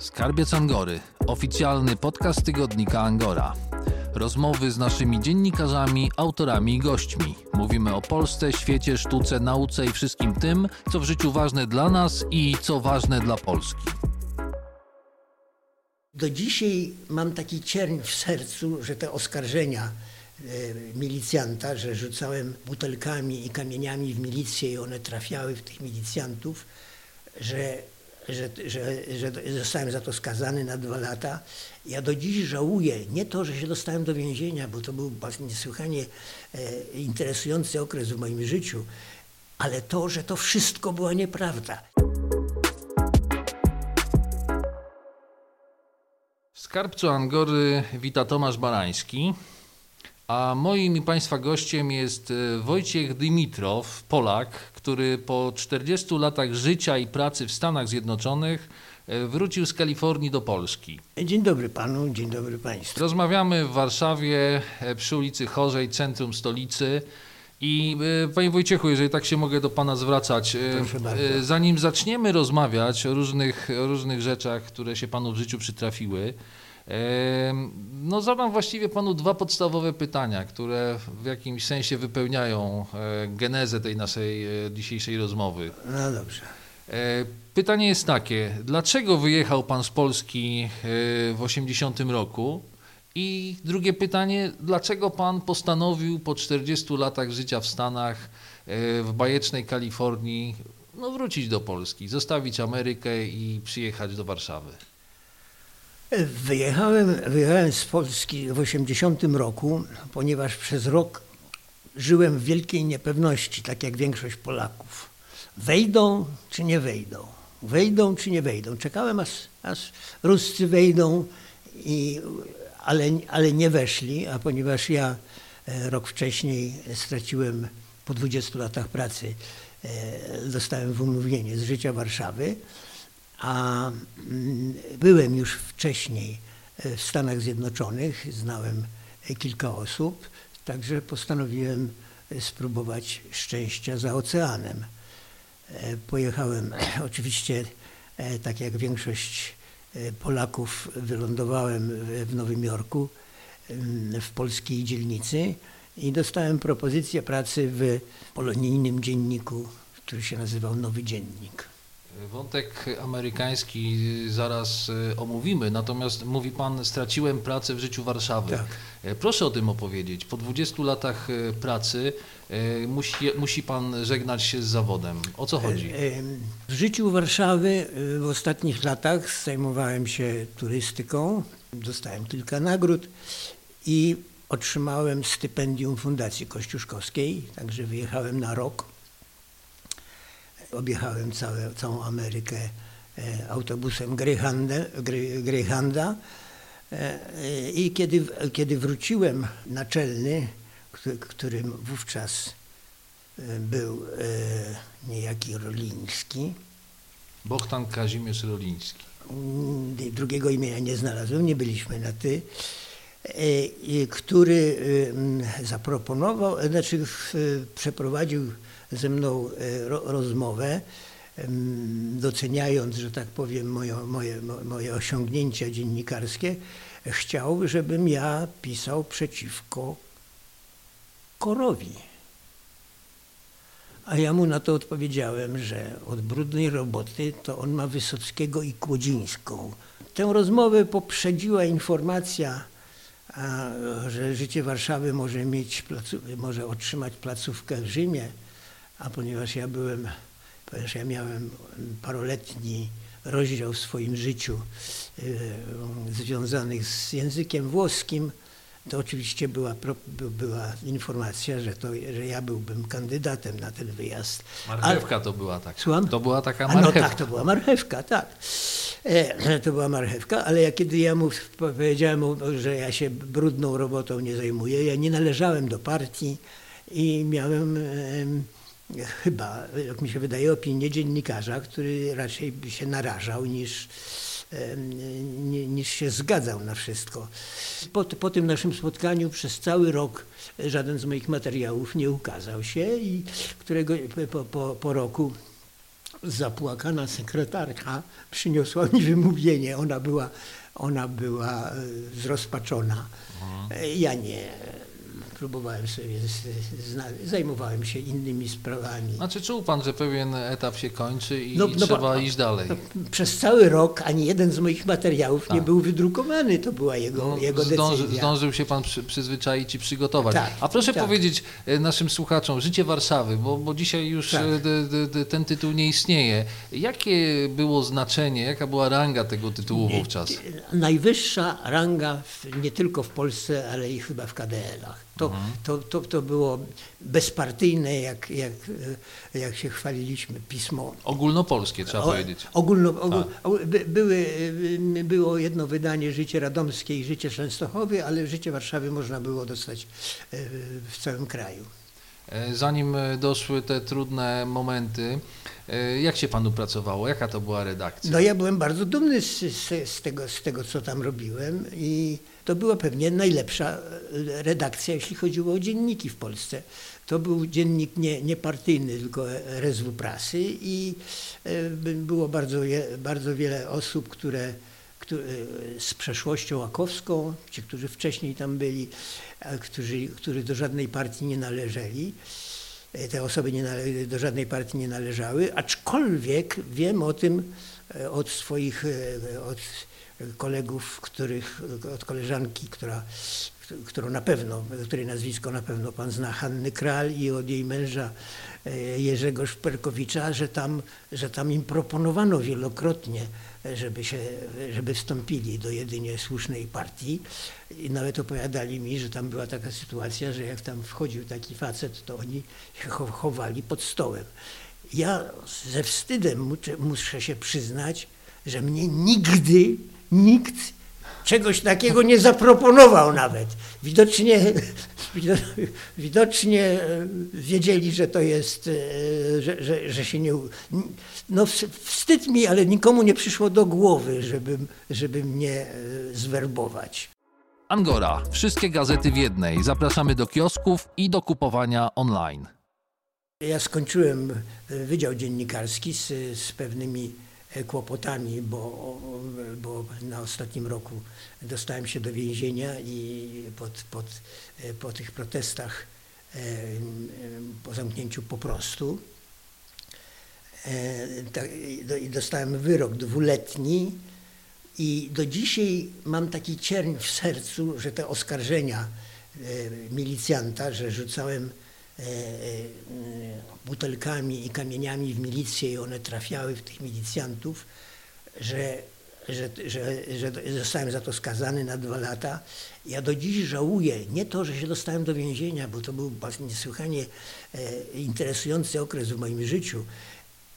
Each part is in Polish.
Skarbiec Angory, oficjalny podcast tygodnika Angora. Rozmowy z naszymi dziennikarzami, autorami i gośćmi. Mówimy o Polsce, świecie, sztuce, nauce i wszystkim tym, co w życiu ważne dla nas i co ważne dla Polski. Do dzisiaj mam taki cierń w sercu, że te oskarżenia e, milicjanta, że rzucałem butelkami i kamieniami w milicję i one trafiały w tych milicjantów, że, że, że, że zostałem za to skazany na dwa lata. Ja do dziś żałuję nie to, że się dostałem do więzienia, bo to był niesłychanie e, interesujący okres w moim życiu, ale to, że to wszystko była nieprawda. W skarbcu Angory wita Tomasz Barański, a moim i Państwa gościem jest e, Wojciech Dymitrow, Polak, który po 40 latach życia i pracy w Stanach Zjednoczonych e, wrócił z Kalifornii do Polski. Dzień dobry panu, dzień dobry państwu. Rozmawiamy w Warszawie e, przy ulicy Chorzej, centrum stolicy. I Panie Wojciechu, jeżeli tak się mogę do Pana zwracać, zanim zaczniemy rozmawiać o różnych, o różnych rzeczach, które się Panu w życiu przytrafiły, no zadam właściwie Panu dwa podstawowe pytania, które w jakimś sensie wypełniają e, genezę tej naszej e, dzisiejszej rozmowy. No dobrze. E, Pytanie jest takie, dlaczego wyjechał Pan z Polski w 80 roku? I drugie pytanie, dlaczego Pan postanowił po 40 latach życia w Stanach, w bajecznej Kalifornii, no wrócić do Polski, zostawić Amerykę i przyjechać do Warszawy? Wyjechałem, wyjechałem z Polski w 80 roku, ponieważ przez rok żyłem w wielkiej niepewności, tak jak większość Polaków. Wejdą czy nie wejdą? Wejdą czy nie wejdą? Czekałem aż, aż Ruscy wejdą, i, ale, ale nie weszli, a ponieważ ja e, rok wcześniej straciłem po 20 latach pracy, e, dostałem wymówienie z życia Warszawy, a mm, byłem już wcześniej e, w Stanach Zjednoczonych, znałem e, kilka osób, także postanowiłem e, spróbować szczęścia za oceanem. Pojechałem oczywiście, tak jak większość Polaków, wylądowałem w- Nowym Jorku, em, w polskiej dzielnicy i dostałem propozycję pracy w polonijnym dzienniku, który się nazywał Nowy Dziennik. Wątek amerykański zaraz e, omówimy, natomiast mówi Pan, straciłem pracę w życiu Warszawy. Tak. E, Proszę o tym opowiedzieć. Po 20 latach e, pracy musi, musi Pan żegnać się z zawodem. O co chodzi? W życiu Warszawy w ostatnich latach zajmowałem się turystyką, dostałem kilka nagród i otrzymałem stypendium Fundacji Kościuszkowskiej, także wyjechałem na rok. Objechałem całe, całą Amerykę e, autobusem Greyhounda, Grey- Greyhounda E, e, i kiedy, kiedy wróciłem naczelny, któ- którym wówczas był niejaki Roliński. Bohdan Kazimierz Roliński. Mm, Drugiego imienia nie znalazłem, nie byliśmy na ty. Który zaproponował, znaczy przeprowadził ze mną e, ro, rozmowę, doceniając, że tak powiem, moje, moje, mo- moje osiągnięcia dziennikarskie, chciał, żebym ja pisał przeciwko Korowi. A ja mu na to odpowiedziałem, że od brudnej roboty to on ma Wysockiego i Kłodzińską. Tę rozmowę poprzedziła informacja, że życie Warszawy może, mieć może otrzymać placówkę w Rzymie, a ponieważ ja byłem, ponieważ ja miałem paroletni rozdział w swoim życiu y, związanych z językiem włoskim, to oczywiście była, była informacja, że, to, że ja byłbym kandydatem na ten wyjazd. Marchewka to była taka. Słucham? To była taka A no marchewka. tak, to była marchewka, tak. E, to była marchewka, ale ja, kiedy ja mu powiedziałem, że ja się brudną robotą nie zajmuję, ja nie należałem do partii i miałem em, chyba, jak mi się wydaje, opinię dziennikarza, który raczej by się narażał niż, niż się zgadzał na wszystko. Po, po tym naszym spotkaniu przez cały rok żaden z moich materiałów nie ukazał się i którego po, po, po roku zapłakana sekretarka przyniosła mi wymówienie. Ona była, ona była e, zrozpaczona. E, Ja nie. Próbowałem sobie, zajmowałem się innymi sprawami. Znaczy czuł pan, że pewien etap się kończy i, No, i no trzeba iść dalej. Przez cały rok ani jeden z moich materiałów nie Tak. był wydrukowany. To była jego, No, jego zdąży, decyzja. zdążył się pan przy, przyzwyczaić i przygotować. Tak, A proszę tak. powiedzieć e, naszym słuchaczom, życie Warszawy, bo, bo dzisiaj już Tak. e, d, d, d, ten tytuł nie istnieje. Jakie było znaczenie, jaka była ranga tego tytułu wówczas? Najwyższa ranga w, nie tylko w Polsce, ale i chyba w KDL-ach. To, Mhm. to, to, to było bezpartyjne, jak, jak, e, jak się chwaliliśmy, pismo. Ogólnopolskie trzeba O- powiedzieć. Ogólno, ogól, Tak. o- by, były, y, było jedno wydanie Życie Radomskie i Życie Częstochowy, ale Życie Warszawy można było dostać e, w całym kraju. E, Zanim e, doszły te trudne momenty, e, jak się panu pracowało? Jaka to była redakcja? No ja byłem bardzo dumny z, z, z, tego, z tego, co tam robiłem i to była pewnie najlepsza e, redakcja, jeśli chodziło o dzienniki w Polsce. To był dziennik nie, niepartyjny, tylko RSW Prasy i e, by- było bardzo, bardzo wiele osób, które, które z przeszłością łakowską, ci, którzy wcześniej tam byli, którzy, którzy do żadnej partii nie należeli. E, Te osoby nie nale- do żadnej partii nie należały, aczkolwiek wiem o tym e, od swoich, e, od kolegów, których, od koleżanki, która, którą na pewno, której nazwisko na pewno pan zna, Hanny Kral i od jej męża e, Jerzego Szperkowicza, że tam, że tam im proponowano wielokrotnie, e, żeby, się, żeby wstąpili do jedynie słusznej partii. I nawet opowiadali mi, że tam była taka sytuacja, że jak tam wchodził taki facet, to oni się cho- chowali pod stołem. Ja ze wstydem muszę się przyznać, że mnie nigdy nikt czegoś takiego nie zaproponował nawet. Widocznie, widocznie e, wiedzieli, że to jest, e, że, że, że się nie... No wst- wstyd mi, ale nikomu nie przyszło do głowy, żeby, żeby mnie e, zwerbować. Angora. Wszystkie gazety w jednej. Zapraszamy do kiosków i do kupowania online. Ja skończyłem Wydział Dziennikarski z, z pewnymi kłopotami, bo, bo na ostatnim roku dostałem się do więzienia i pod, pod, e, po tych protestach e, e, po zamknięciu po prostu. E, tak, i do- i dostałem wyrok dwuletni i do dzisiaj mam taki cierń w sercu, że te oskarżenia e, milicjanta, że rzucałem e, e, butelkami i kamieniami w milicję i one trafiały w tych milicjantów, że, że, że, że zostałem za to skazany na dwa lata. Ja do dziś żałuję nie to, że się dostałem do więzienia, bo to był niesłychanie e, interesujący okres w moim życiu,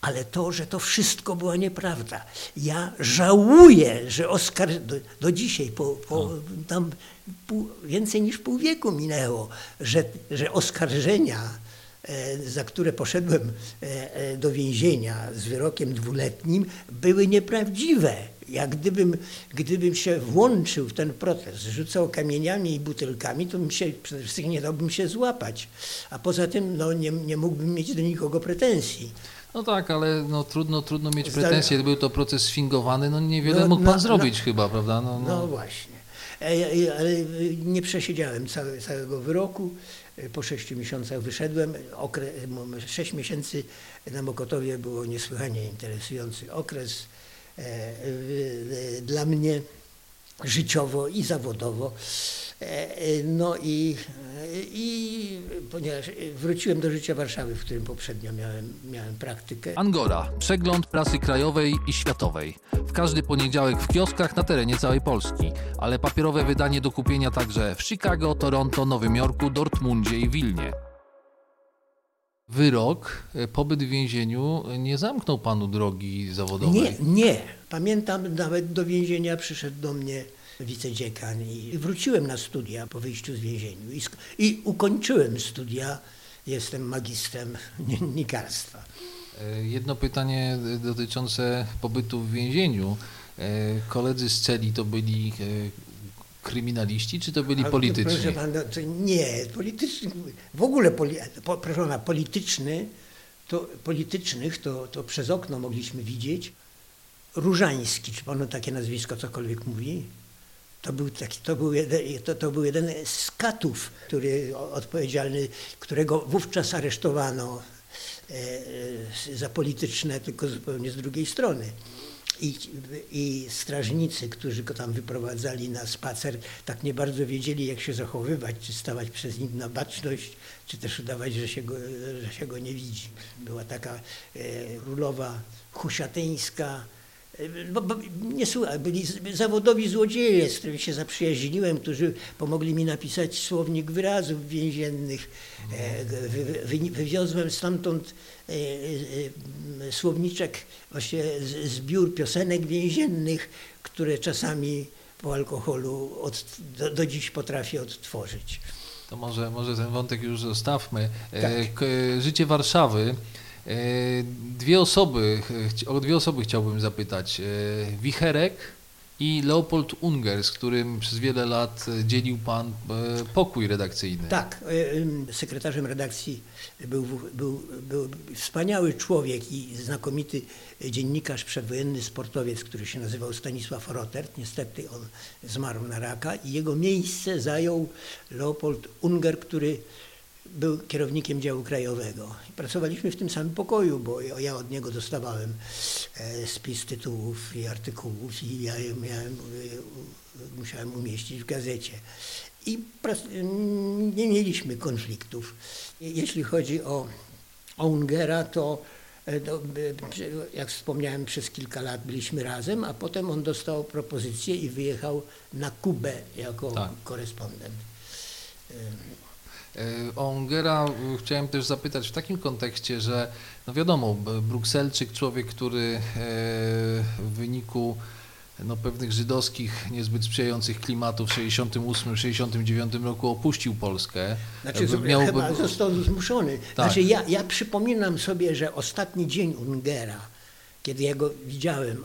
ale to, że to wszystko była nieprawda. Ja żałuję, że Oskar do, do dzisiaj, po, po tam pół, więcej niż pół wieku minęło, że, że oskarżenia, e, za które poszedłem e, e, do więzienia z wyrokiem dwuletnim, były nieprawdziwe. Jak gdybym, gdybym się włączył w ten protest, rzucał kamieniami i butelkami, to bym się, przede wszystkim nie dałbym się złapać. A poza tym no, nie, nie mógłbym mieć do nikogo pretensji. No tak, ale no, trudno, trudno mieć pretensje. Był to proces sfingowany, no niewiele No, mógł pan no, zrobić chyba, prawda? No, no. No właśnie. E, e, Ale nie przesiedziałem całe, całego wyroku. E, Po sześciu miesiącach wyszedłem. Okre, sześć miesięcy na Mokotowie było niesłychanie interesujący okres e, e, dla mnie życiowo i zawodowo. E, e, No i, i ponieważ wróciłem do życia Warszawy, w którym poprzednio miałem, miałem praktykę. Angora. Przegląd prasy krajowej i światowej. W każdy poniedziałek w kioskach na terenie całej Polski, ale papierowe wydanie do kupienia także w Chicago, Toronto, Nowym Jorku, Dortmundzie i Wilnie. Wyrok, e, pobyt w więzieniu e, nie zamknął panu drogi zawodowej. Nie, nie. Pamiętam, nawet do więzienia przyszedł do mnie wicedziekan i wróciłem na studia po wyjściu z więzienia i, i ukończyłem studia. Jestem magistrem dziennikarstwa. E, Jedno pytanie dotyczące pobytu w więzieniu. E, Koledzy z celi to byli e, kryminaliści, czy to byli polityczni? Proszę pana, to nie, polityczny, w ogóle, poli, po, proszę pana, polityczny to politycznych to, to przez okno mogliśmy widzieć. Różański, czy panu takie nazwisko cokolwiek mówi? To był, taki, to, był jeden, to, to był jeden z katów, który odpowiedzialny, którego wówczas aresztowano e, e, za polityczne, tylko zupełnie z drugiej strony. I, I strażnicy, którzy go tam wyprowadzali na spacer, tak nie bardzo wiedzieli, jak się zachowywać, czy stawać przez nim na baczność, czy też udawać, że się go, że się go nie widzi. Była taka e, królowa husiatyńska, bo, bo, nie słuchaj, byli zawodowi złodzieje, z którymi się zaprzyjaźniłem, którzy pomogli mi napisać słownik wyrazów więziennych. E, wy, wywiozłem stamtąd e, e, słowniczek, właśnie zbiór piosenek więziennych, które czasami po alkoholu od, do, do dziś potrafię odtworzyć. To może, może ten wątek już zostawmy. Tak. Życie Warszawy dwie osoby, o dwie osoby chciałbym zapytać. E, Wicherek i Leopold Unger, z którym przez wiele lat dzielił Pan e, pokój redakcyjny. Tak, sekretarzem redakcji był, był, był wspaniały człowiek i znakomity dziennikarz przedwojenny, sportowiec, który się nazywał Stanisław Rotert. Niestety on zmarł na raka i jego miejsce zajął Leopold Unger, który był kierownikiem działu krajowego. Pracowaliśmy w tym samym pokoju, bo ja od niego dostawałem e, spis tytułów i artykułów i ja miałem, e, musiałem umieścić w gazecie. I nie mieliśmy konfliktów. Jeśli chodzi o, o Ungera, to e, jak wspomniałem, przez kilka lat byliśmy razem, a potem on dostał propozycję i wyjechał na Kubę jako tak. korespondent. E, o Ungera e, chciałem też zapytać w takim kontekście, że no wiadomo, Brukselczyk, człowiek, który e, w wyniku no, pewnych żydowskich, niezbyt sprzyjających klimatów w 1968-1969 roku opuścił Polskę. Znaczy, Miałby... chyba został zmuszony. Tak. Znaczy, ja, ja przypominam sobie, że ostatni dzień Ungera, kiedy ja go widziałem,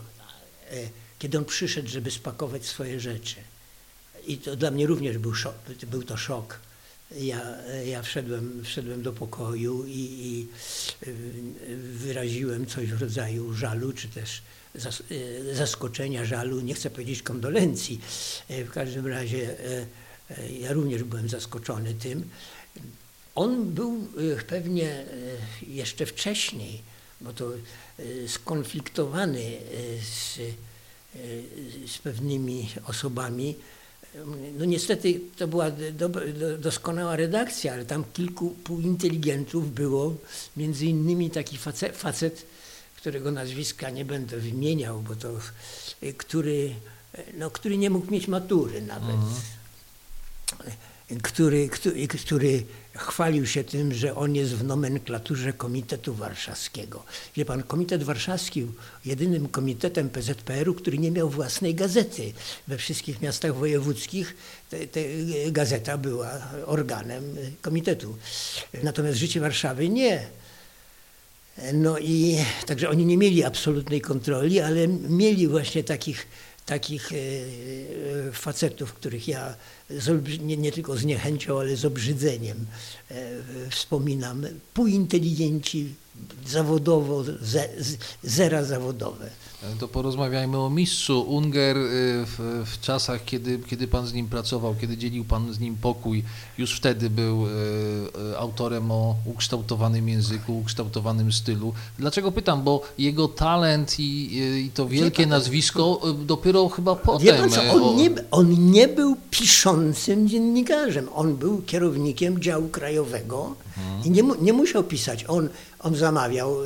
kiedy on przyszedł, żeby spakować swoje rzeczy. I to dla mnie również był, szok, był to szok ja, ja wszedłem, wszedłem do pokoju i, i wyraziłem coś w rodzaju żalu, czy też zaskoczenia, żalu, nie chcę powiedzieć kondolencji. W każdym razie ja również byłem zaskoczony tym. On był pewnie jeszcze wcześniej, bo to skonfliktowany z, z pewnymi osobami, no niestety to była do, do, doskonała redakcja, ale tam kilku półinteligentów było, między innymi taki facet, facet, którego nazwiska nie będę wymieniał, bo to, który, no, który nie mógł mieć matury nawet. Mhm który, który, który chwalił się tym, że on jest w nomenklaturze Komitetu Warszawskiego. Wie pan, Komitet Warszawski jedynym komitetem PZPR-u, który nie miał własnej gazety. We wszystkich miastach wojewódzkich te, te gazeta była organem komitetu. Natomiast życie Warszawy nie. No i także oni nie mieli absolutnej kontroli, ale mieli właśnie takich takich e, e, facetów, których ja nie, nie, tylko z niechęcią, ale z obrzydzeniem e, wspominam. Półinteligenci, zawodowo, ze, zera zawodowe. To porozmawiajmy o mistrzu Unger y, w, w, czasach, kiedy, kiedy pan z nim pracował, kiedy dzielił pan z nim pokój. Już wtedy był y, y, autorem o ukształtowanym języku, ukształtowanym stylu. Dlaczego pytam? Bo jego talent i, i to wielkie nazwisko dopiero chyba potem. Pan co, on, nie, on nie był piszącym dziennikarzem. On był kierownikiem działu krajowego hmm. i nie, nie musiał pisać. On on zamawiał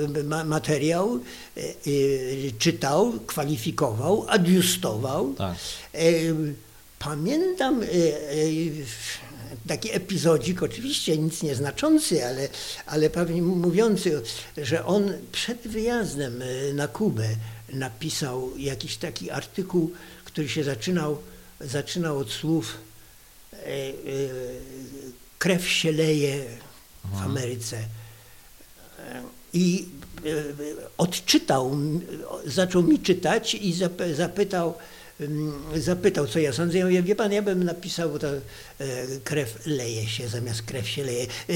materiał, y, y, czytał, kwalifikował, adiustował. Tak. E, pamiętam taki epizodzik, oczywiście nic nieznaczący, ale, ale pewnie mówiący, że on przed wyjazdem na Kubę napisał jakiś taki artykuł, który się zaczynał, zaczynał od słów e, e, krew się leje w Ameryce i e, odczytał, zaczął mi czytać i zapytał, zapytał, co ja sądzę. Ja mówię, wie pan, ja bym napisał, to e, krew leje się, zamiast krew się leje. E,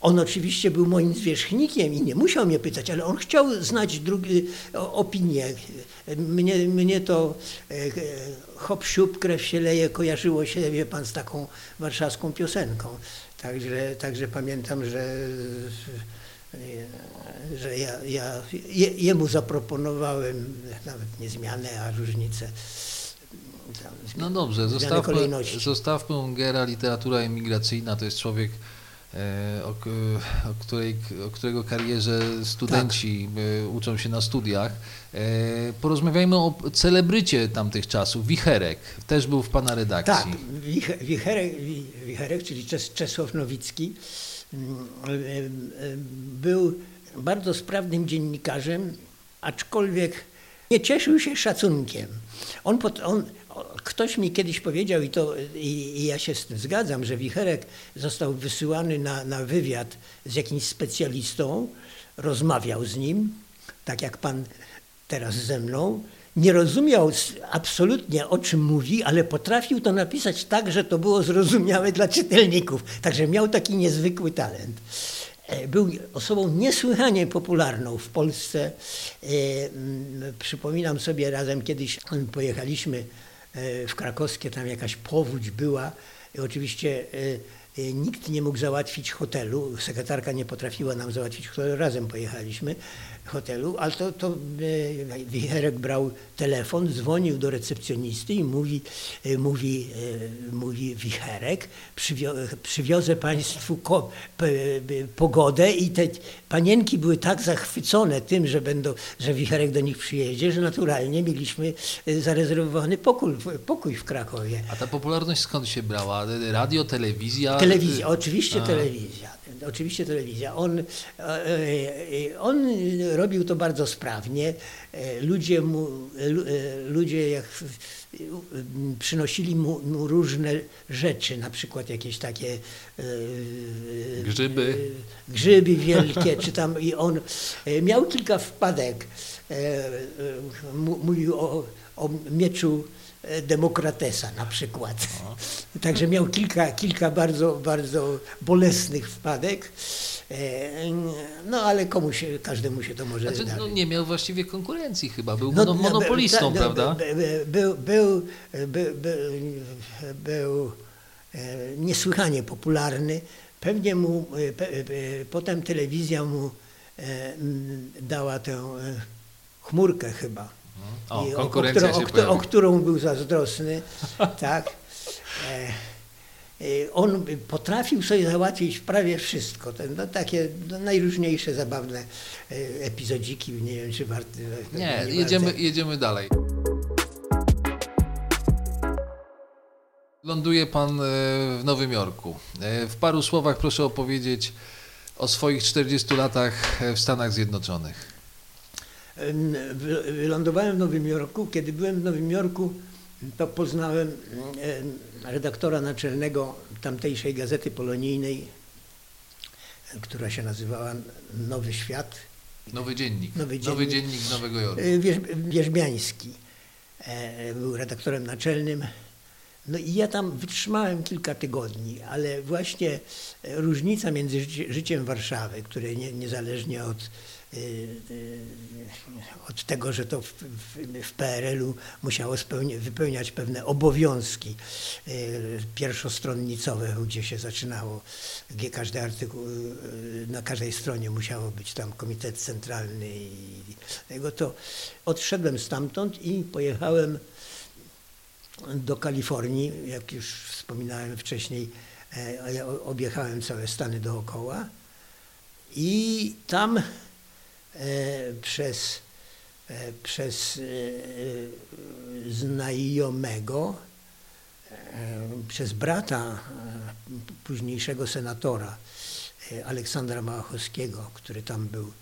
On oczywiście był moim zwierzchnikiem i nie musiał mnie pytać, ale on chciał znać drugi, opinię. Mnie, mnie to e, e, hop siup, krew się leje, kojarzyło się, wie pan, z taką warszawską piosenką. Także, także pamiętam, że, że ja, ja je, jemu zaproponowałem nawet nie zmianę, a różnicę. tam, No dobrze, zostawmy, zostawmy Ungera, literatura emigracyjna to jest człowiek o, o, której, o którego karierze studenci tak. uczą się na studiach. E, porozmawiajmy o celebrycie tamtych czasów, Wicherek. Też był w Pana redakcji. Tak, Wicherek, Wicherek czyli Czesław Nowicki, mm, e, był bardzo sprawnym dziennikarzem, aczkolwiek nie cieszył się szacunkiem. On, on, Ktoś mi kiedyś powiedział, i, to, i, i, ja się z tym zgadzam, że Wicherek został wysyłany na, na wywiad z jakimś specjalistą, rozmawiał z nim, tak jak pan teraz ze mną, nie rozumiał absolutnie o czym mówi, ale potrafił to napisać tak, że to było zrozumiałe dla czytelników. Także miał taki niezwykły talent. E, był osobą niesłychanie popularną w Polsce. E, przypominam sobie, razem kiedyś pojechaliśmy w krakowskie, tam jakaś powódź była. I oczywiście e, e, nikt nie mógł załatwić hotelu, sekretarka nie potrafiła nam załatwić hotelu, razem pojechaliśmy hotelu, ale to, to Wicherek brał telefon, dzwonił do recepcjonisty i mówi, mówi, mówi Wicherek, przywio, przywiozę Państwu pogodę i te panienki były tak zachwycone tym, że, będą, że Wicherek do nich przyjedzie, że naturalnie mieliśmy zarezerwowany pokój, pokój w Krakowie. A ta popularność skąd się brała? Radio, telewizja? Telewizja, oczywiście A. telewizja. Oczywiście telewizja. On, e, e, on robił to bardzo sprawnie. E, ludzie, mu, ludzie jak przynosili mu, mu, różne rzeczy, na przykład jakieś takie grzyby, grzyby wielkie, czy tam i on miał kilka wpadek. Mówił o, o mieczu Demokratesa na przykład. Także miał kilka, kilka bardzo, bardzo bolesnych wpadek. E, no ale komu się, każdemu się to może znaczy, no, nie miał właściwie konkurencji chyba, był no, monopolistą, no, prawda? Był, był, był, był e, niesłychanie popularny. Pewnie mu, e, potem telewizja mu dała tę chmurkę chyba o, I, o, którą, o, o, którą był zazdrosny, tak. E, on potrafił sobie załatwić prawie wszystko. Ten, no, takie no, najróżniejsze zabawne e, epizodziki, nie wiem czy warte. Nie, nie jedziemy, warte. jedziemy dalej. Ląduje pan w Nowym Jorku. W paru słowach proszę opowiedzieć o swoich 40 latach w Stanach Zjednoczonych. Wylądowałem w Nowym Jorku. Kiedy byłem w Nowym Jorku, to poznałem redaktora naczelnego tamtejszej gazety polonijnej, która się nazywała Nowy Świat. Nowy Dziennik. Nowy Dziennik, Nowy Dziennik Nowego Jorku. Wierzbiański e, był redaktorem naczelnym. No i ja tam wytrzymałem kilka tygodni, ale właśnie różnica między życiem Warszawy, które nie, niezależnie od od tego, że to w, w, PRL-u musiało wypełniać pewne obowiązki y, pierwszostronnicowe, gdzie się zaczynało, gdzie każdy artykuł, na każdej stronie musiało być tam komitet centralny i tego, to odszedłem stamtąd i pojechałem do Kalifornii, jak już wspominałem wcześniej, e, objechałem całe Stany dookoła i tam przez, e, przez e, znajomego, przez brata późniejszego senatora Aleksandra Małachowskiego, który tam był,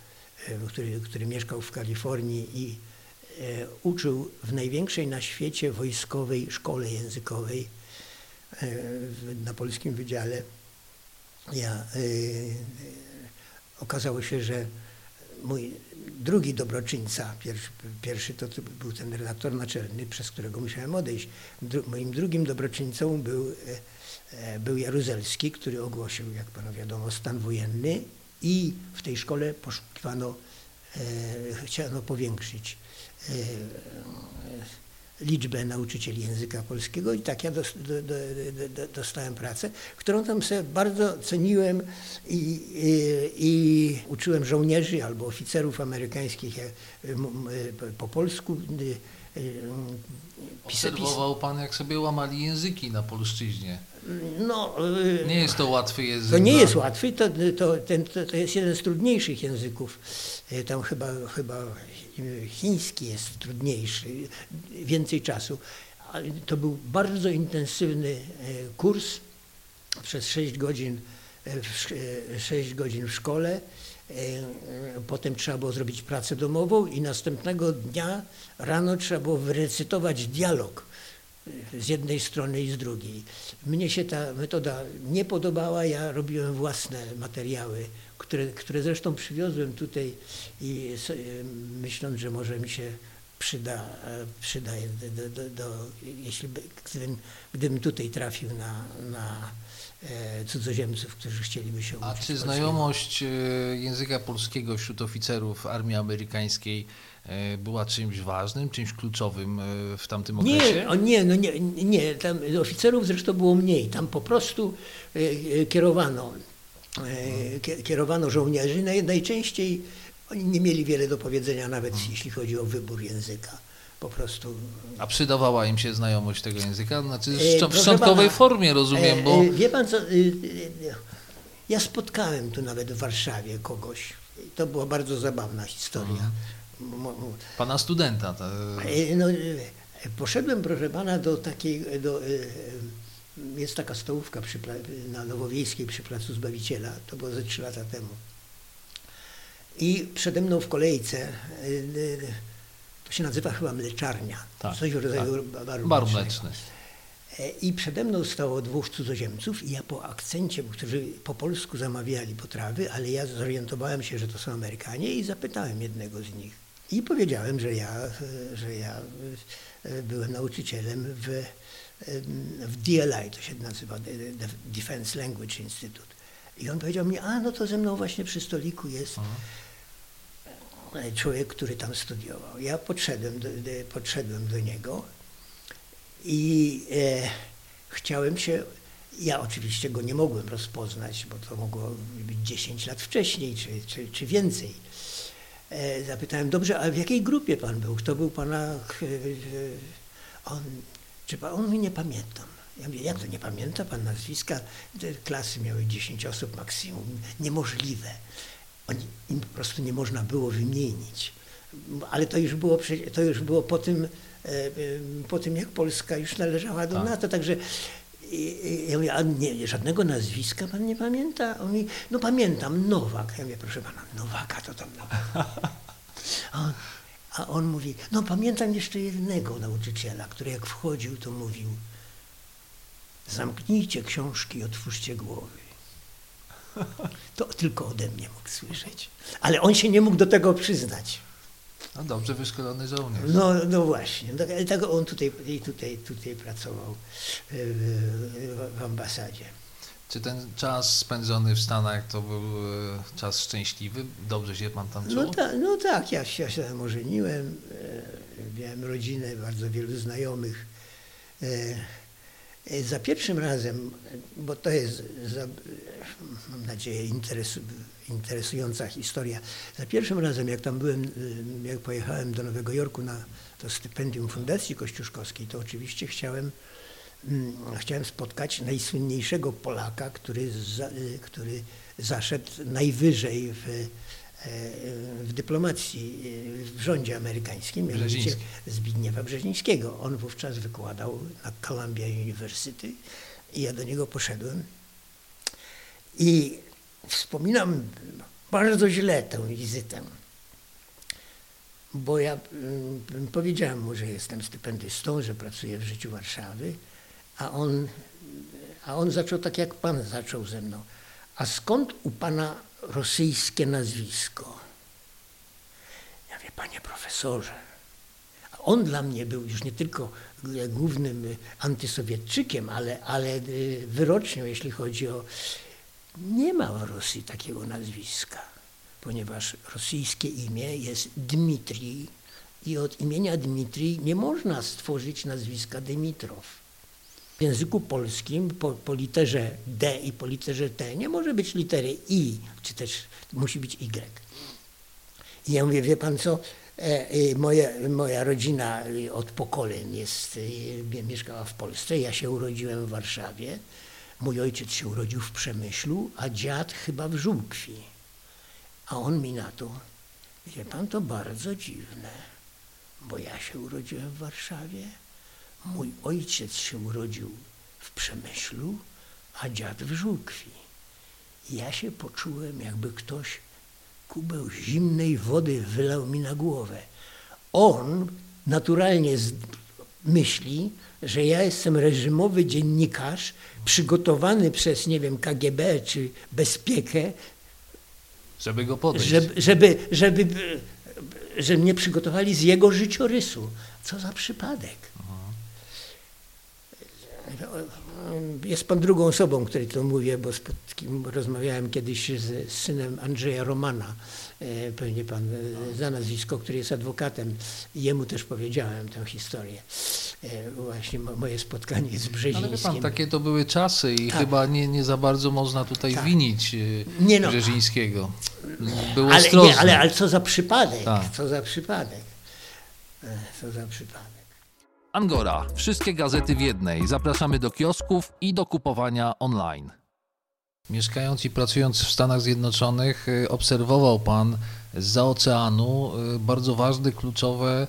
który, który mieszkał w Kalifornii i uczył w największej na świecie wojskowej szkole językowej na polskim wydziale. Ja, okazało się, że mój drugi dobroczyńca, pierwszy, pierwszy to, był ten redaktor naczelny, przez którego musiałem odejść. Dru, moim drugim dobroczyńcą był e, był Jaruzelski, który ogłosił, jak panu wiadomo, stan wojenny i w tej szkole poszukiwano, e, chciano powiększyć e, liczbę nauczycieli języka polskiego i tak ja do, do, do, dostałem pracę, którą tam sobie bardzo ceniłem i, i, i uczyłem żołnierzy albo oficerów amerykańskich po polsku Obserwował pan, jak sobie łamali języki na polszczyźnie. No, nie jest to łatwy język. To nie jest łatwy, to, to, ten, to, to jest jeden z trudniejszych języków. E, tam chyba, chyba chiński jest trudniejszy, więcej czasu. To był bardzo intensywny e, kurs przez 6 godzin, 6 e, godzin w szkole. Potem trzeba było zrobić pracę domową i następnego dnia rano trzeba było wyrecytować dialog z jednej strony i z drugiej. Mnie się ta metoda nie podobała, ja robiłem własne materiały, które, które zresztą przywiozłem tutaj i myśląc, że może mi się przyda, przyda do, do, do, jeśli gdybym, gdybym tutaj trafił na, na e, cudzoziemców, którzy chcieliby się uczyć. A czy znajomość e, języka polskiego wśród oficerów armii amerykańskiej E, była czymś ważnym, czymś kluczowym e, w tamtym okresie? Nie, o nie, no nie, nie. Tam oficerów zresztą było mniej. Tam po prostu e, kierowano, kierowano żołnierzy. Najczęściej oni nie mieli wiele do powiedzenia, nawet hmm. jeśli chodzi o wybór języka. Po prostu. A przydawała im się znajomość tego języka? Znaczy w szczątkowej formie, rozumiem, bo... Wie pan co, ja spotkałem tu nawet w Warszawie kogoś. To była bardzo zabawna historia. Hmm Pana studenta. To... E, no, e, poszedłem, proszę pana, do takiej, do, e, jest taka stołówka przy, na Nowowiejskiej przy Placu Zbawiciela, to było ze trzy lata temu. I przede mną w kolejce, to się nazywa chyba mleczarnia, tak, coś w rodzaju tak. baru. I przede mną stało dwóch cudzoziemców i ja po akcencie, którzy po polsku zamawiali potrawy, ale ja zorientowałem się, że to są Amerykanie i zapytałem jednego z nich, i powiedziałem, że ja, że ja e, byłem nauczycielem w, w DLI, to się nazywa Defense Language Institute. I on powiedział mi, a no to ze mną właśnie przy stoliku jest Aha. człowiek, który tam studiował. Ja podszedłem do, podszedłem do niego i e, chciałem się, ja oczywiście go nie mogłem rozpoznać, bo to mogło być 10 lat wcześniej czy, czy, czy więcej E, zapytałem, dobrze, a w jakiej grupie pan był? Kto był pana... E, on, czy pan, on mi nie pamiętam. Ja mówię, jak to nie pamięta pan nazwiska? Te klasy miały 10 osób maksimum. Niemożliwe. Oni, im po prostu nie można było wymienić. Ale to już było, to już było po, tym, e, po tym, jak Polska już należała do tak. NATO. Także ja mówię, a nie, żadnego nazwiska pan nie pamięta? On mówi, no pamiętam, Nowak. Ja mówię, proszę pana, Nowaka to tam. A on, a on mówi, no pamiętam jeszcze jednego nauczyciela, który jak wchodził, to mówił, zamknijcie książki i otwórzcie głowy. To tylko ode mnie mógł słyszeć. Ale on się nie mógł do tego przyznać. No dobrze wyszkolony żołnierz. No, no właśnie. No, on tutaj, tutaj, tutaj pracował w, w ambasadzie. Czy ten czas spędzony w Stanach to był e, czas szczęśliwy? Dobrze się pan tam czuł? No, ta, no tak, ja, ja się tam ożeniłem, e, miałem rodzinę, bardzo wielu znajomych. E, za pierwszym razem, bo to jest, za, mam nadzieję, interesu, interesująca historia. Za pierwszym razem, jak tam byłem, y, jak pojechałem do Nowego Jorku na to stypendium Fundacji Kościuszkowskiej, to oczywiście chciałem, mm, chciałem spotkać najsłynniejszego Polaka, który, za, y, który zaszedł najwyżej w, e, w dyplomacji, y, w rządzie amerykańskim, mianowicie Zbigniewa Brzezińskiego. On wówczas wykładał na Columbia University i ja do niego poszedłem. I wspominam bardzo źle tę wizytę, bo ja mm, powiedziałem mu, że jestem stypendystą, że pracuję w życiu Warszawy, a on, a on zaczął tak jak pan zaczął ze mną. A skąd u pana rosyjskie nazwisko? Ja wie, panie profesorze, on dla mnie był już nie tylko głównym antysowietczykiem, ale, ale wyrocznią, jeśli chodzi o... Nie ma w Rosji takiego nazwiska, ponieważ rosyjskie imię jest Dmitrij i od imienia Dmitrij nie można stworzyć nazwiska Dymitrow. W języku polskim po, po, literze D i po literze T nie może być litery I, czy też musi być Y. I ja mówię, wie pan co, e, e, moja, moja rodzina od pokoleń jest, e, mieszkała w Polsce, ja się urodziłem w Warszawie, mój ojciec się urodził w Przemyślu, a dziad chyba w Żółkwi. A on mi na to, wie pan, to bardzo dziwne, bo ja się urodziłem w Warszawie, Mój ojciec się urodził w Przemyślu, a dziad w Żółkwi. Ja się poczułem, jakby ktoś kubeł zimnej wody wylał mi na głowę. On naturalnie myśli, że ja jestem reżimowy dziennikarz przygotowany przez, nie wiem, KGB czy bezpiekę, żeby go podejść. Żeby, żeby, żeby, żeby mnie przygotowali z jego życiorysu. Co za przypadek. Jest pan drugą osobą, której to mówię, bo z kim rozmawiałem kiedyś z synem Andrzeja Romana. E, pewnie pan e, zna nazwisko, który jest adwokatem. Jemu też powiedziałem tę historię. E, właśnie moje spotkanie z Brzezińskim. Ale pan, takie to były czasy i tak. chyba nie, nie za bardzo można tutaj tak. winić nie no. Brzezińskiego. Był ale, nie, ale, ale co za przypadek, tak. co za przypadek. Co za przypadek. Angora. Wszystkie gazety w jednej. Zapraszamy do kiosków i do kupowania online. Mieszkając i pracując w Stanach Zjednoczonych, y, obserwował Pan z oceanu y, bardzo ważne, kluczowe,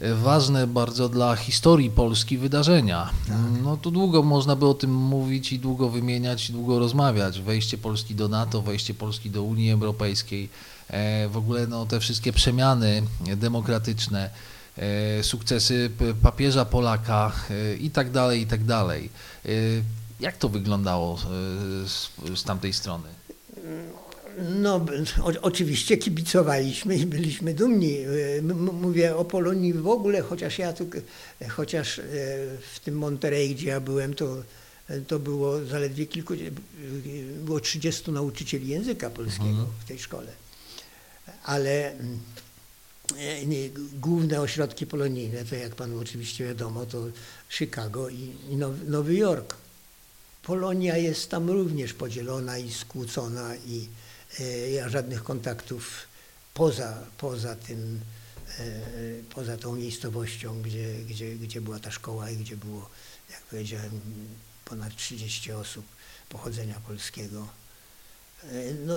y, ważne bardzo dla historii Polski wydarzenia. Tak. No tu długo można by o tym mówić i długo wymieniać, i długo rozmawiać. Wejście Polski do NATO, wejście Polski do Unii Europejskiej, e, w ogóle no, te wszystkie przemiany demokratyczne sukcesy papieża Polaka e, i tak dalej, i tak dalej. E, jak to wyglądało z, z tamtej strony? No, o, oczywiście kibicowaliśmy i byliśmy dumni. Mówię o Polonii w ogóle, chociaż ja tu, chociaż w tym Monterey, gdzie ja byłem, to, to było zaledwie kilku, było 30 nauczycieli języka polskiego mhm. w tej szkole. Ale E, nie, główne ośrodki polonijne, to jak panu oczywiście wiadomo, to Chicago i, i Nowy, Nowy Jork. Polonia jest tam również podzielona i skłócona i e, żadnych kontaktów poza, poza tym, e, poza tą miejscowością, gdzie, gdzie, gdzie była ta szkoła i gdzie było, jak powiedziałem, ponad 30 osób pochodzenia polskiego. E, no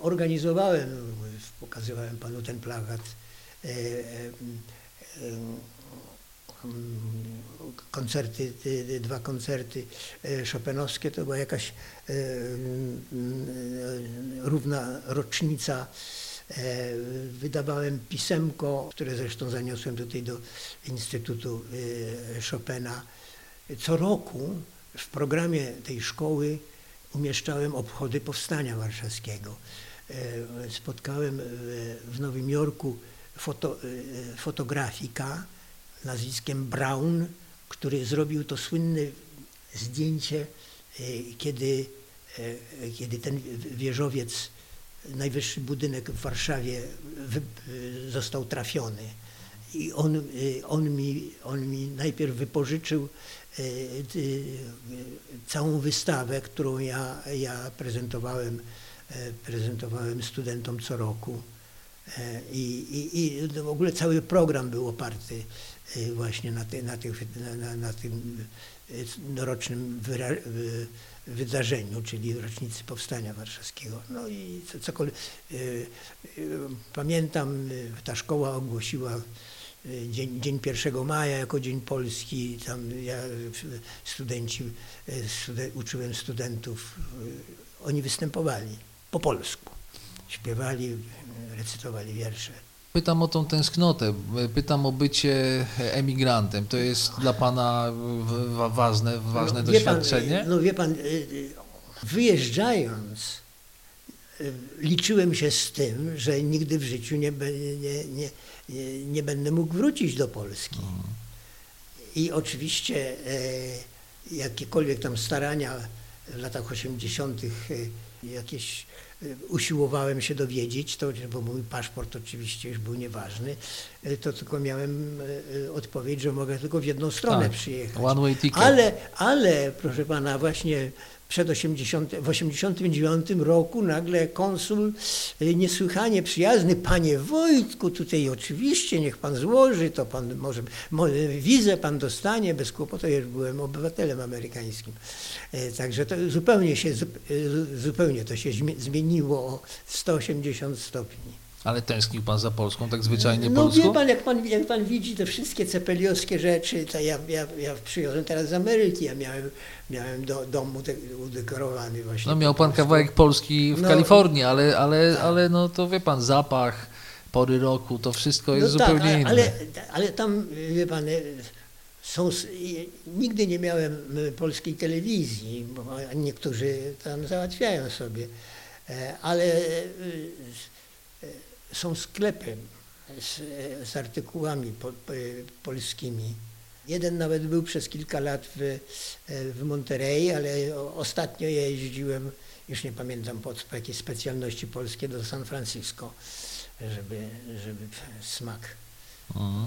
organizowałem, pokazywałem panu ten plakat, E, e, e, koncerty, dwa koncerty szopenowskie, to była jakaś równa rocznica. Wydawałem pisemko, które zresztą zaniosłem tutaj do Instytutu Chopina. Co roku w programie tej szkoły umieszczałem obchody Powstania Warszawskiego. Spotkałem w Nowym Jorku foto, y, fotografika nazwiskiem Brown, który zrobił to słynne zdjęcie, y, kiedy, y, kiedy ten wieżowiec, najwyższy budynek w Warszawie został trafiony. I on, on, mi, on mi najpierw wypożyczył całą wystawę, którą ja, ja prezentowałem, prezentowałem studentom co roku. E, I, i, I w ogóle cały program był oparty e, właśnie na, ty, na, tych, na, na tym e, rocznym wydarzeniu, czyli rocznicy Powstania Warszawskiego. No i cokolwiek. Pamiętam, ta szkoła ogłosiła dzień, dzień 1 maja jako Dzień Polski. Tam ja, studenci, uczyłem studentów, oni występowali po polsku śpiewali, recytowali wiersze. Pytam o tą tęsknotę, pytam o bycie emigrantem. To jest dla Pana ważne, ważne no, doświadczenie? Pan, no wie Pan, y, y, wyjeżdżając y, liczyłem się z tym, że nigdy w życiu nie, nie, nie, nie, będę mógł wrócić do Polski. I oczywiście jakiekolwiek tam starania w latach 80. e, jakieś usiłowałem się dowiedzieć, to, bo mój paszport oczywiście już był nieważny, e, to tylko miałem e, odpowiedź, że mogę tylko w jedną stronę Tak, przyjechać. one way ticket. Ale, ale proszę pana, właśnie przed 80, w 89 roku nagle konsul y, niesłychanie przyjazny, panie Wojtku, tutaj oczywiście niech pan złoży, to pan może, może wizę pan dostanie bez kłopotu, ja już byłem obywatelem amerykańskim. E, Także to zupełnie się, y, zupełnie to się zmie- zmieniło o 180 stopni. Ale tęsknił pan za Polską, tak zwyczajnie No polską? wie pan jak, pan, jak pan widzi te wszystkie cepeliowskie rzeczy, to ja, ja, ja przyjąłem teraz z Ameryki, ja miałem, miałem do, dom ude- udekorowany właśnie. No miał pan kawałek Polski w No. Kalifornii, ale, ale, ale no to wie pan, zapach, pory roku, to wszystko jest no tak, zupełnie ale, inne. ale, ale tam, wie pan, e, są, nigdy nie miałem e, polskiej telewizji, bo niektórzy tam załatwiają sobie, E, ale są sklepy z, z artykułami po, po, polskimi. Jeden nawet był przez kilka lat w, w Monterey, ale ostatnio ja jeździłem, już nie pamiętam po, po jakiej specjalności polskie, do San Francisco, żeby, żeby smak Mhm.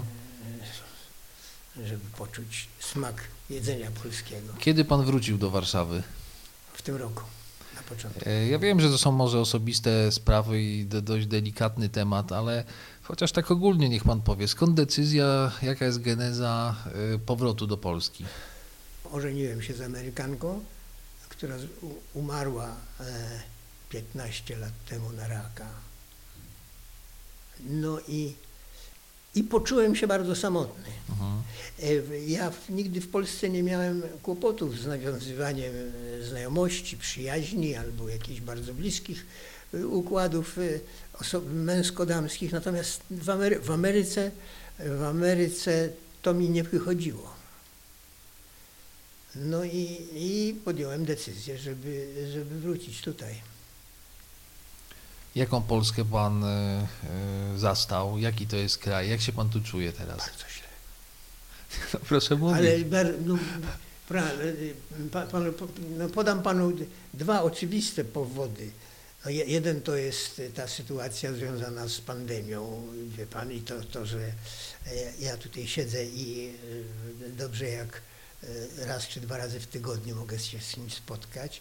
żeby poczuć smak jedzenia polskiego Kiedy pan wrócił do Warszawy? w tym roku, na początku. E, Ja wiem, że to są może osobiste sprawy i do, dość delikatny temat, ale chociaż tak ogólnie niech pan powie, skąd decyzja, jaka jest geneza e, powrotu do Polski? Ożeniłem się z Amerykanką, która umarła e, 15 lat temu na raka. No i, i poczułem się bardzo samotny. Mhm. E, Ja nigdy w Polsce nie miałem kłopotów z nawiązywaniem e, znajomości, przyjaźni albo jakichś bardzo bliskich e, układów męsko-damskich, natomiast w, Amery- w, Ameryce, w Ameryce to mi nie wychodziło. No i, i podjąłem decyzję, żeby, żeby wrócić tutaj. Jaką Polskę pan e, e, zastał? Jaki to jest kraj? Jak się pan tu czuje teraz? Bardzo źle. Proszę mówić. Ale no, pra, panu, po- no podam panu dwa oczywiste powody. No, je- jeden to jest ta sytuacja związana z pandemią, wie pan, i to, to że e, ja tutaj siedzę i e, dobrze jak e, raz czy dwa razy w tygodniu mogę się z nim spotkać.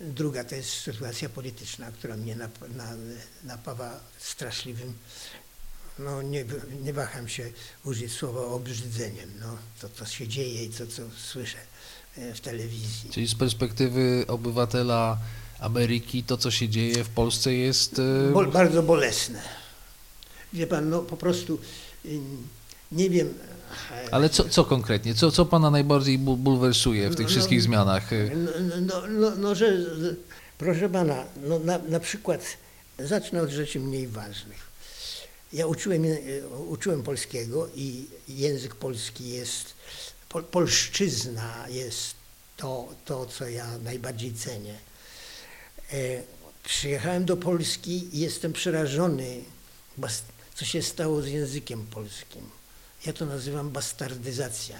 Druga to jest sytuacja polityczna, która mnie nap, na, napawa straszliwym no nie, nie waham się użyć słowa obrzydzeniem, no, to co się dzieje i to co słyszę e, w telewizji. Czyli z perspektywy obywatela Ameryki to, co się dzieje w Polsce jest... e, Bol, bardzo bolesne. Wie pan, no po prostu ym, nie wiem. Ale co, co konkretnie? Co, co pana najbardziej bul- bulwersuje w tych No, wszystkich no, zmianach? E, No, no, no, no że proszę pana, no, na, na przykład zacznę od rzeczy mniej ważnych. Ja uczyłem, uczyłem polskiego i język polski jest, pol, polszczyzna jest to, to, co ja najbardziej cenię. E, przyjechałem do Polski i jestem przerażony, co się stało z językiem polskim. Ja to nazywam bastardyzacja.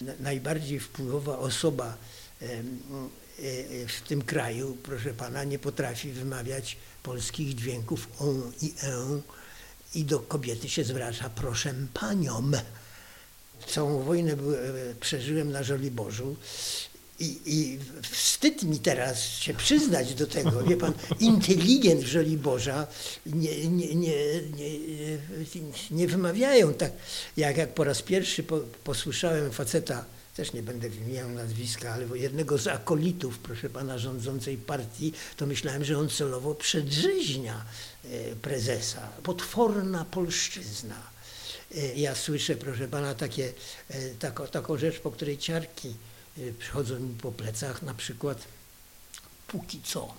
Na- Najbardziej wpływowa osoba e, e, w tym kraju, proszę pana, nie potrafi wymawiać polskich dźwięków on i e i do kobiety się zwraca proszę panią. Całą wojnę e, przeżyłem na Żoliborzu i, i wstyd mi teraz się przyznać do tego. Wie pan, inteligent Żoliborza nie, nie, nie, nie, nie wymawiają tak, jak, jak po raz pierwszy po, posłyszałem faceta, też nie będę wymieniał nazwiska, ale jednego z akolitów, proszę pana, rządzącej partii, to myślałem, że on celowo przedrzeźnia e, prezesa. Potworna polszczyzna. E, Ja słyszę, proszę pana, takie, e, tako, taką rzecz, po której ciarki przychodzą mi po plecach, na przykład póki co.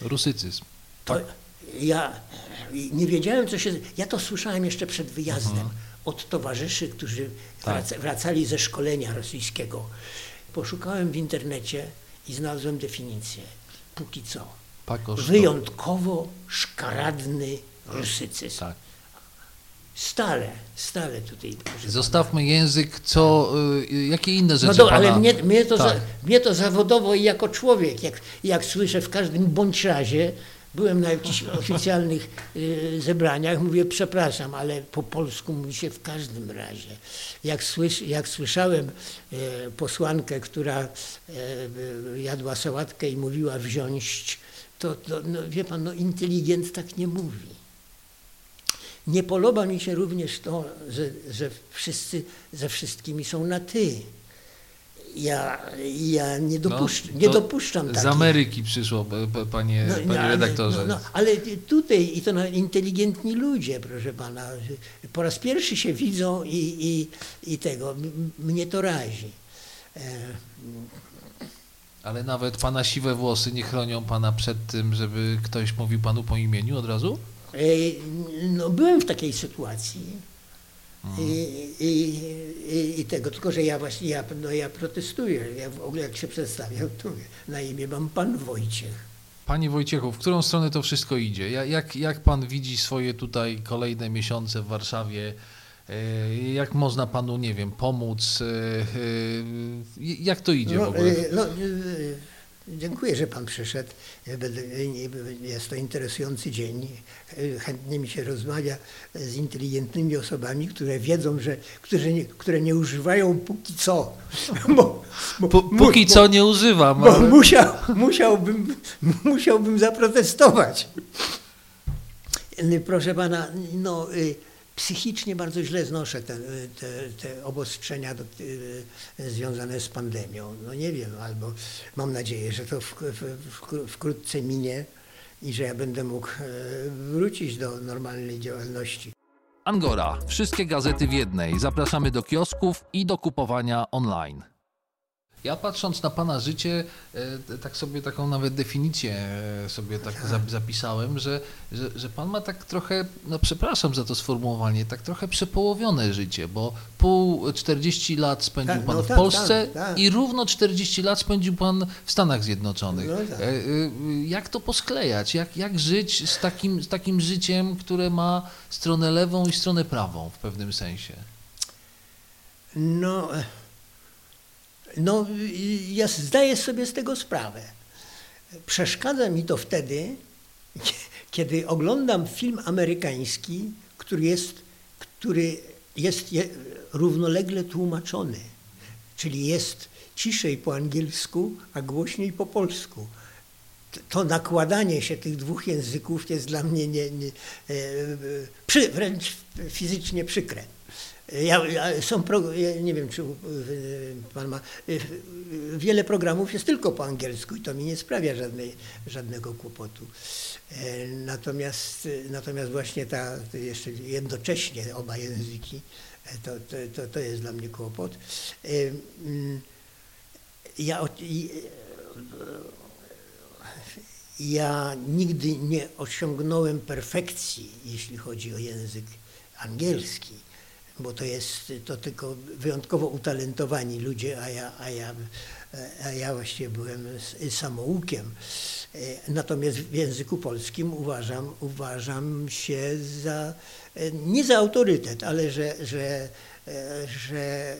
Rusycyzm. To ja nie wiedziałem, co się. Ja to słyszałem jeszcze przed wyjazdem od towarzyszy, którzy Tak. wraca, wracali ze szkolenia rosyjskiego. Poszukałem w internecie i znalazłem definicję. Póki co. Wyjątkowo szkaradny rusycyzm. Tak. Stale, stale tutaj. Zostawmy język, co, y, jakie inne rzeczy No to, pana... ale mnie, mnie, to Tak. za, mnie to zawodowo i jako człowiek, jak, jak słyszę w każdym bądź razie, byłem na jakichś oficjalnych y, zebraniach, mówię przepraszam, ale po polsku mówi się w każdym razie. Jak, słysz, jak słyszałem y, posłankę, która y, y, jadła sałatkę i mówiła wziąć, to, to no, wie pan, no inteligent tak nie mówi. Nie podoba mi się również to, że, że wszyscy ze wszystkimi są na ty. Ja, ja nie, dopuszcz, No, nie dopuszczam Z takich. Ameryki przyszło, panie, No, panie no, redaktorze. No, no, ale tutaj i to na inteligentni ludzie, proszę pana, po raz pierwszy się widzą i, i, i tego, mnie to razi. E, Ale nawet pana siwe włosy nie chronią pana przed tym, żeby ktoś mówił panu po imieniu od razu? E, no, byłem w takiej sytuacji. I, i, i, I tego, tylko że ja właśnie, ja, no ja protestuję. Ja w ogóle jak się przedstawiam, to na imię mam pan Wojciech. Panie Wojciechu, w którą stronę to wszystko idzie? Ja- Jak, jak pan widzi swoje tutaj kolejne miesiące w Warszawie? E, Jak można panu, nie wiem, pomóc? E, Jak to idzie w No, ogóle? e, no, dziękuję, że pan przyszedł. Jest to interesujący dzień. Chętnie mi się rozmawia z inteligentnymi osobami, które wiedzą, że które nie, które nie używają póki co. Bo, bo, P- Póki bo- co nie używam, Bo ale... musiał, musiałbym, musiałbym zaprotestować. Proszę pana, no, y, psychicznie bardzo źle znoszę te, te, te obostrzenia do, y, związane z pandemią. No nie wiem, albo mam nadzieję, że to w, w, wkró- wkrótce minie i że ja będę mógł e, wrócić do normalnej działalności. Angora. Wszystkie gazety w jednej. Zapraszamy do kiosków i do kupowania online. Ja patrząc na Pana życie, e, tak sobie taką nawet definicję e, sobie tak za- zapisałem, że, że, że Pan ma tak trochę, no przepraszam za to sformułowanie, tak trochę przepołowione życie, bo pół 40 lat spędził Tak, Pan no w tak, Polsce tak, tak. i równo 40 lat spędził Pan w Stanach Zjednoczonych. No tak. E, Jak to posklejać? Jak, jak żyć z takim, z takim życiem, które ma stronę lewą i stronę prawą w pewnym sensie? No, no, ja zdaję sobie z tego sprawę. Przeszkadza mi to wtedy, kiedy oglądam film amerykański, który jest, który jest je- równolegle tłumaczony. Czyli jest ciszej po angielsku, a głośniej po polsku. To nakładanie się tych dwóch języków jest dla mnie nie, nie, e, e, przy, wręcz fizycznie przykre. Ja, ja, są pro, ja nie wiem, czy e, pan ma. e, Wiele programów jest tylko po angielsku i to mi nie sprawia żadnej, żadnego kłopotu. E, Natomiast, natomiast właśnie ta jeszcze jednocześnie oba języki, to, to, to, to jest dla mnie kłopot. Mm, Ja, ja nigdy nie osiągnąłem perfekcji, jeśli chodzi o język angielski, bo to jest to tylko wyjątkowo utalentowani ludzie, a ja, a ja, a ja właściwie byłem samoukiem. E, Natomiast w języku polskim uważam, uważam się za, e, nie za autorytet, ale że, że, e, że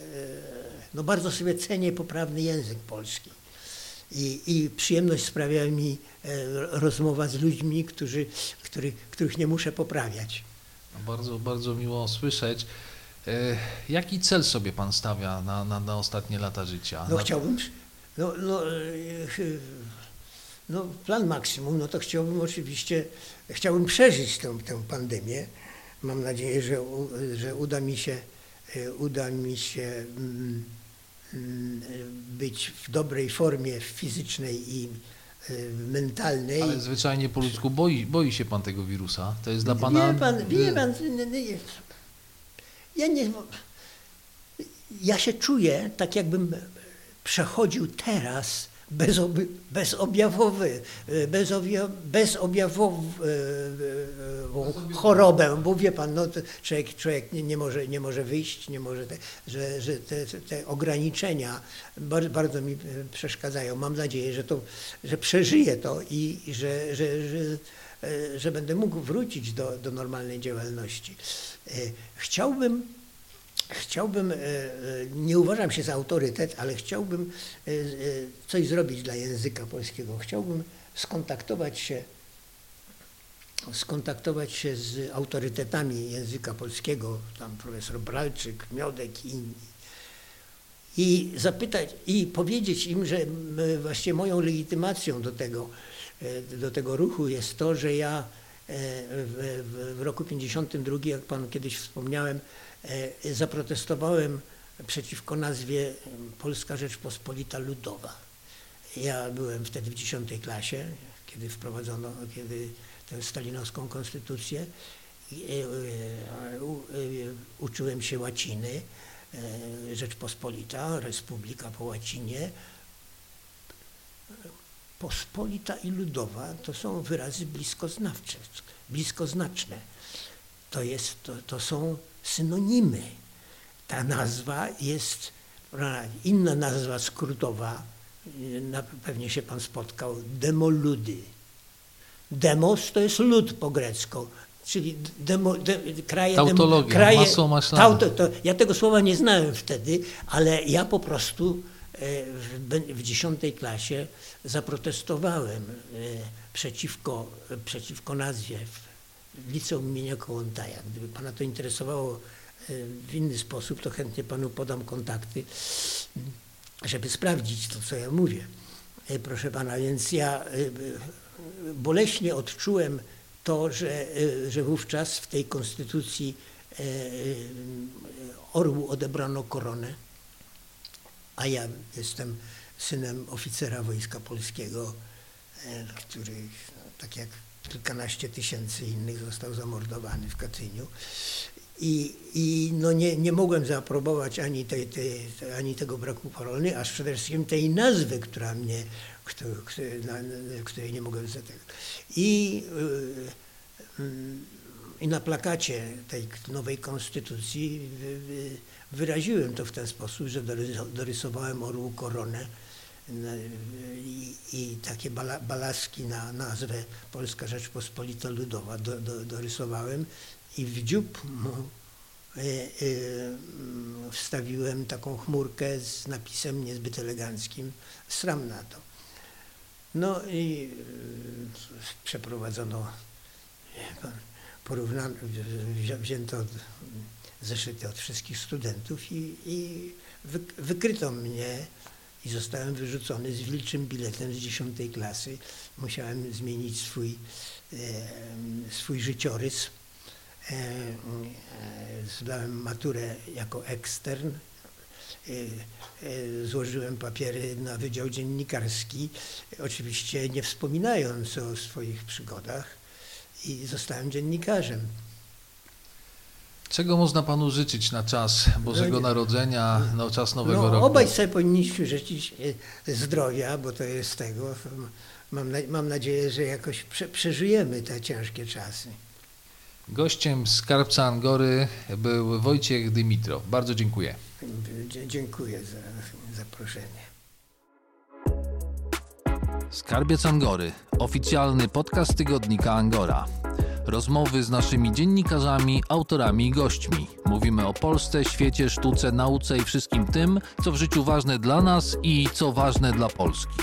no bardzo sobie cenię poprawny język polski. I, I przyjemność sprawia mi rozmowa z ludźmi, którzy, których, których nie muszę poprawiać. No Bardzo, bardzo miło słyszeć. E, Jaki cel sobie Pan stawia na, na, na ostatnie lata życia? No Na- chciałbym, no, no, e, no plan maksimum, no to chciałbym oczywiście, chciałbym przeżyć tę, tę pandemię. Mam nadzieję, że, że uda mi się, e, uda mi się mm, mm, być w dobrej formie fizycznej i mentalnej. Ale zwyczajnie po ludzku boi, boi się Pan tego wirusa? To jest dla Pana... Wie pan, wie pan, ja nie, ja się czuję tak jakbym przechodził teraz bezob- bezobjawowy, bezobja- bezobjawową chorobę, bo wie pan, no, człowiek, człowiek nie, nie, może, nie może wyjść, nie może, te, że, że te, te ograniczenia bardzo, bardzo mi przeszkadzają. Mam nadzieję, że, to, że przeżyję to i że, że, że, że będę mógł wrócić do, do normalnej działalności. E, Chciałbym Chciałbym, e, e, nie uważam się za autorytet, ale chciałbym e, e, coś zrobić dla języka polskiego. Chciałbym skontaktować się, skontaktować się z autorytetami języka polskiego, tam profesor Bralczyk, Miodek i inni. I zapytać, i powiedzieć im, że właśnie moją legitymacją do tego, e, do tego ruchu jest to, że ja e, w, w, roku 52, jak panu kiedyś wspomniałem, e, zaprotestowałem przeciwko nazwie Polska Rzeczpospolita Ludowa. Ja byłem wtedy w 10 klasie, kiedy wprowadzono, kiedy tę stalinowską konstytucję. E, e, e, Uczyłem się łaciny, e, Rzeczpospolita, Republika po łacinie. Pospolita i ludowa to są wyrazy bliskoznawcze, bliskoznaczne. To, jest, to, to są synonimy. Ta nazwa jest, inna nazwa skrótowa, y, na, pewnie się pan spotkał, demoludy. Demos to jest lud po grecku, czyli demo, de, kraje... Tautologia, kraje, masło maślane. tauto, to, ja tego słowa nie znałem wtedy, ale ja po prostu w, be- w dziesiątej klasie zaprotestowałem e, przeciwko, przeciwko nazwie w liceum imienia Kołątaja. Gdyby pana to interesowało e, w inny sposób, to chętnie panu podam kontakty, żeby sprawdzić to, co ja mówię. E, Proszę pana, więc ja e, e, boleśnie odczułem to, że, e, że wówczas w tej konstytucji e, e, orłu odebrano koronę, a ja jestem synem oficera Wojska Polskiego, e, który, no, tak jak kilkanaście tysięcy innych, został zamordowany w Katyniu. I, i no nie, nie mogłem zaaprobować ani, tej, tej, ani tego braku korony, aż przede wszystkim tej nazwy, która mnie, któ- któ- na, której nie mogłem zatem. I, y, y, I na plakacie tej nowej konstytucji wy, wyraziłem to w ten sposób, że dorys- dorysowałem orłu koronę i, i takie bala, balaski na nazwę Polska Rzeczpospolita Ludowa do, do, dorysowałem i w dziób mu e, e, wstawiłem taką chmurkę z napisem niezbyt eleganckim sram na to. No i e, przeprowadzono, porównano, wzi- wzięto zeszyty od wszystkich studentów i, i wy, wykryto mnie i zostałem wyrzucony z wilczym biletem z 10 klasy. Musiałem zmienić swój, e, swój życiorys. E, e, zdałem maturę jako ekstern. E, e, Złożyłem papiery na Wydział Dziennikarski, oczywiście nie wspominając o swoich przygodach i zostałem dziennikarzem. Czego można panu życzyć na czas Bożego Narodzenia, na czas Nowego no, Roku? Obaj sobie powinniśmy życzyć e, zdrowia, bo to jest tego. Mam, na, mam nadzieję, że jakoś prze, przeżyjemy te ciężkie czasy. Gościem skarbca Angory był Wojciech Dymitrow. Bardzo dziękuję. Dziękuję za zaproszenie. Skarbiec Angory, oficjalny podcast tygodnika Angora. Rozmowy z naszymi dziennikarzami, autorami i gośćmi. Mówimy o Polsce, świecie, sztuce, nauce i wszystkim tym, co w życiu ważne dla nas i co ważne dla Polski.